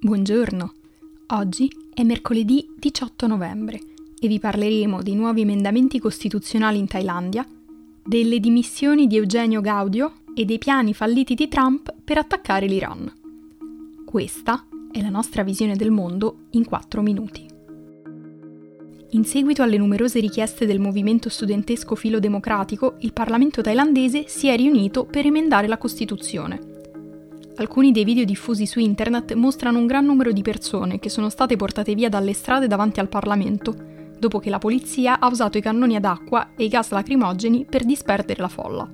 Buongiorno, oggi è mercoledì 18 novembre e vi parleremo dei nuovi emendamenti costituzionali in Thailandia, delle dimissioni di Eugenio Gaudio e dei piani falliti di Trump per attaccare l'Iran. Questa è la nostra visione del mondo in 4 minuti. In seguito alle numerose richieste del movimento studentesco filo democratico, il Parlamento thailandese si è riunito per emendare la Costituzione Alcuni dei video diffusi su internet mostrano un gran numero di persone che sono state portate via dalle strade davanti al Parlamento, dopo che la polizia ha usato i cannoni ad acqua e i gas lacrimogeni per disperdere la folla.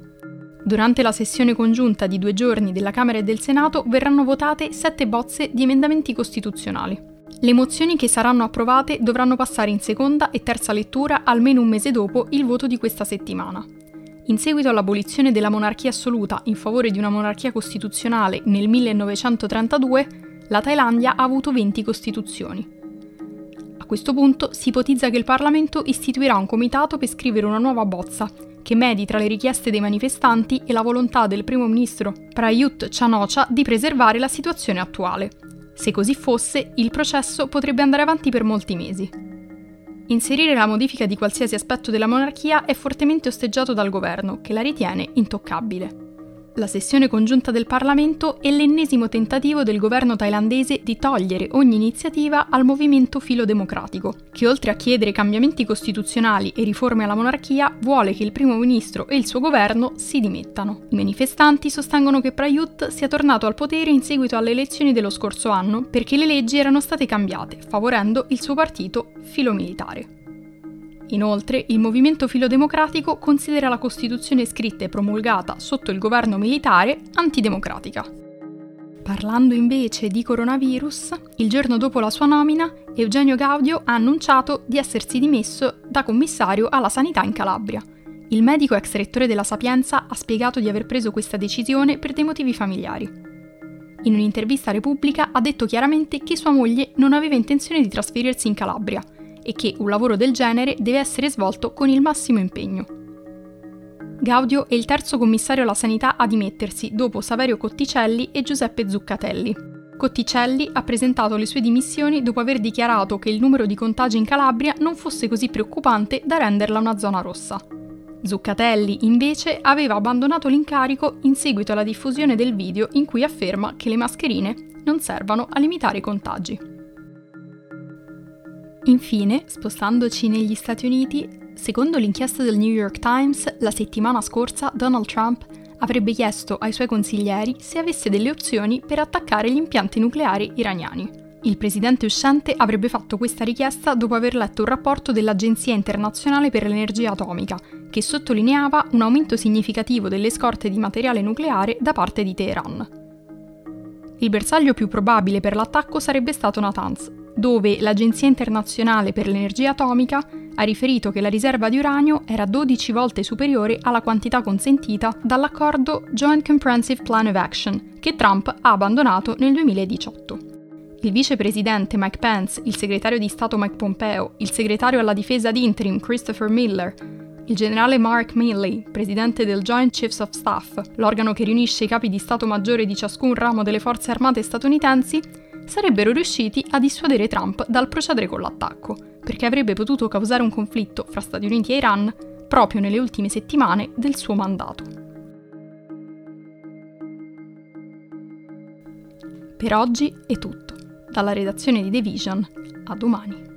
Durante la sessione congiunta di due giorni della Camera e del Senato verranno votate sette bozze di emendamenti costituzionali. Le mozioni che saranno approvate dovranno passare in seconda e terza lettura almeno un mese dopo il voto di questa settimana. In seguito all'abolizione della monarchia assoluta in favore di una monarchia costituzionale nel 1932, la Thailandia ha avuto 20 costituzioni. A questo punto si ipotizza che il Parlamento istituirà un comitato per scrivere una nuova bozza, che medi tra le richieste dei manifestanti e la volontà del primo ministro Prayut Chanocha di preservare la situazione attuale. Se così fosse, il processo potrebbe andare avanti per molti mesi. Inserire la modifica di qualsiasi aspetto della monarchia è fortemente osteggiato dal governo, che la ritiene intoccabile. La sessione congiunta del Parlamento è l'ennesimo tentativo del governo thailandese di togliere ogni iniziativa al movimento filo-democratico, che oltre a chiedere cambiamenti costituzionali e riforme alla monarchia, vuole che il primo ministro e il suo governo si dimettano. I manifestanti sostengono che Prayut sia tornato al potere in seguito alle elezioni dello scorso anno perché le leggi erano state cambiate, favorendo il suo partito filo-militare. Inoltre, il movimento filodemocratico considera la Costituzione scritta e promulgata sotto il governo militare antidemocratica. Parlando invece di coronavirus, il giorno dopo la sua nomina, Eugenio Gaudio ha annunciato di essersi dimesso da commissario alla sanità in Calabria. Il medico ex rettore della Sapienza ha spiegato di aver preso questa decisione per dei motivi familiari. In un'intervista a Repubblica ha detto chiaramente che sua moglie non aveva intenzione di trasferirsi in Calabria e che un lavoro del genere deve essere svolto con il massimo impegno. Gaudio è il terzo commissario alla sanità a dimettersi dopo Saverio Cotticelli e Giuseppe Zuccatelli. Cotticelli ha presentato le sue dimissioni dopo aver dichiarato che il numero di contagi in Calabria non fosse così preoccupante da renderla una zona rossa. Zuccatelli, invece, aveva abbandonato l'incarico in seguito alla diffusione del video in cui afferma che le mascherine non servono a limitare i contagi. Infine, spostandoci negli Stati Uniti, secondo l'inchiesta del New York Times, la settimana scorsa Donald Trump avrebbe chiesto ai suoi consiglieri se avesse delle opzioni per attaccare gli impianti nucleari iraniani. Il presidente uscente avrebbe fatto questa richiesta dopo aver letto un rapporto dell'Agenzia internazionale per l'energia atomica, che sottolineava un aumento significativo delle scorte di materiale nucleare da parte di Teheran. Il bersaglio più probabile per l'attacco sarebbe stato Natanz, dove l'Agenzia internazionale per l'energia atomica ha riferito che la riserva di uranio era 12 volte superiore alla quantità consentita dall'accordo Joint Comprehensive Plan of Action, che Trump ha abbandonato nel 2018. Il vicepresidente Mike Pence, il segretario di Stato Mike Pompeo, il segretario alla difesa di interim Christopher Miller, il generale Mark Milley, presidente del Joint Chiefs of Staff, l'organo che riunisce i capi di Stato maggiore di ciascun ramo delle forze armate statunitensi, sarebbero riusciti a dissuadere Trump dal procedere con l'attacco, perché avrebbe potuto causare un conflitto fra Stati Uniti e Iran proprio nelle ultime settimane del suo mandato. Per oggi è tutto. Dalla redazione di The Vision, a domani.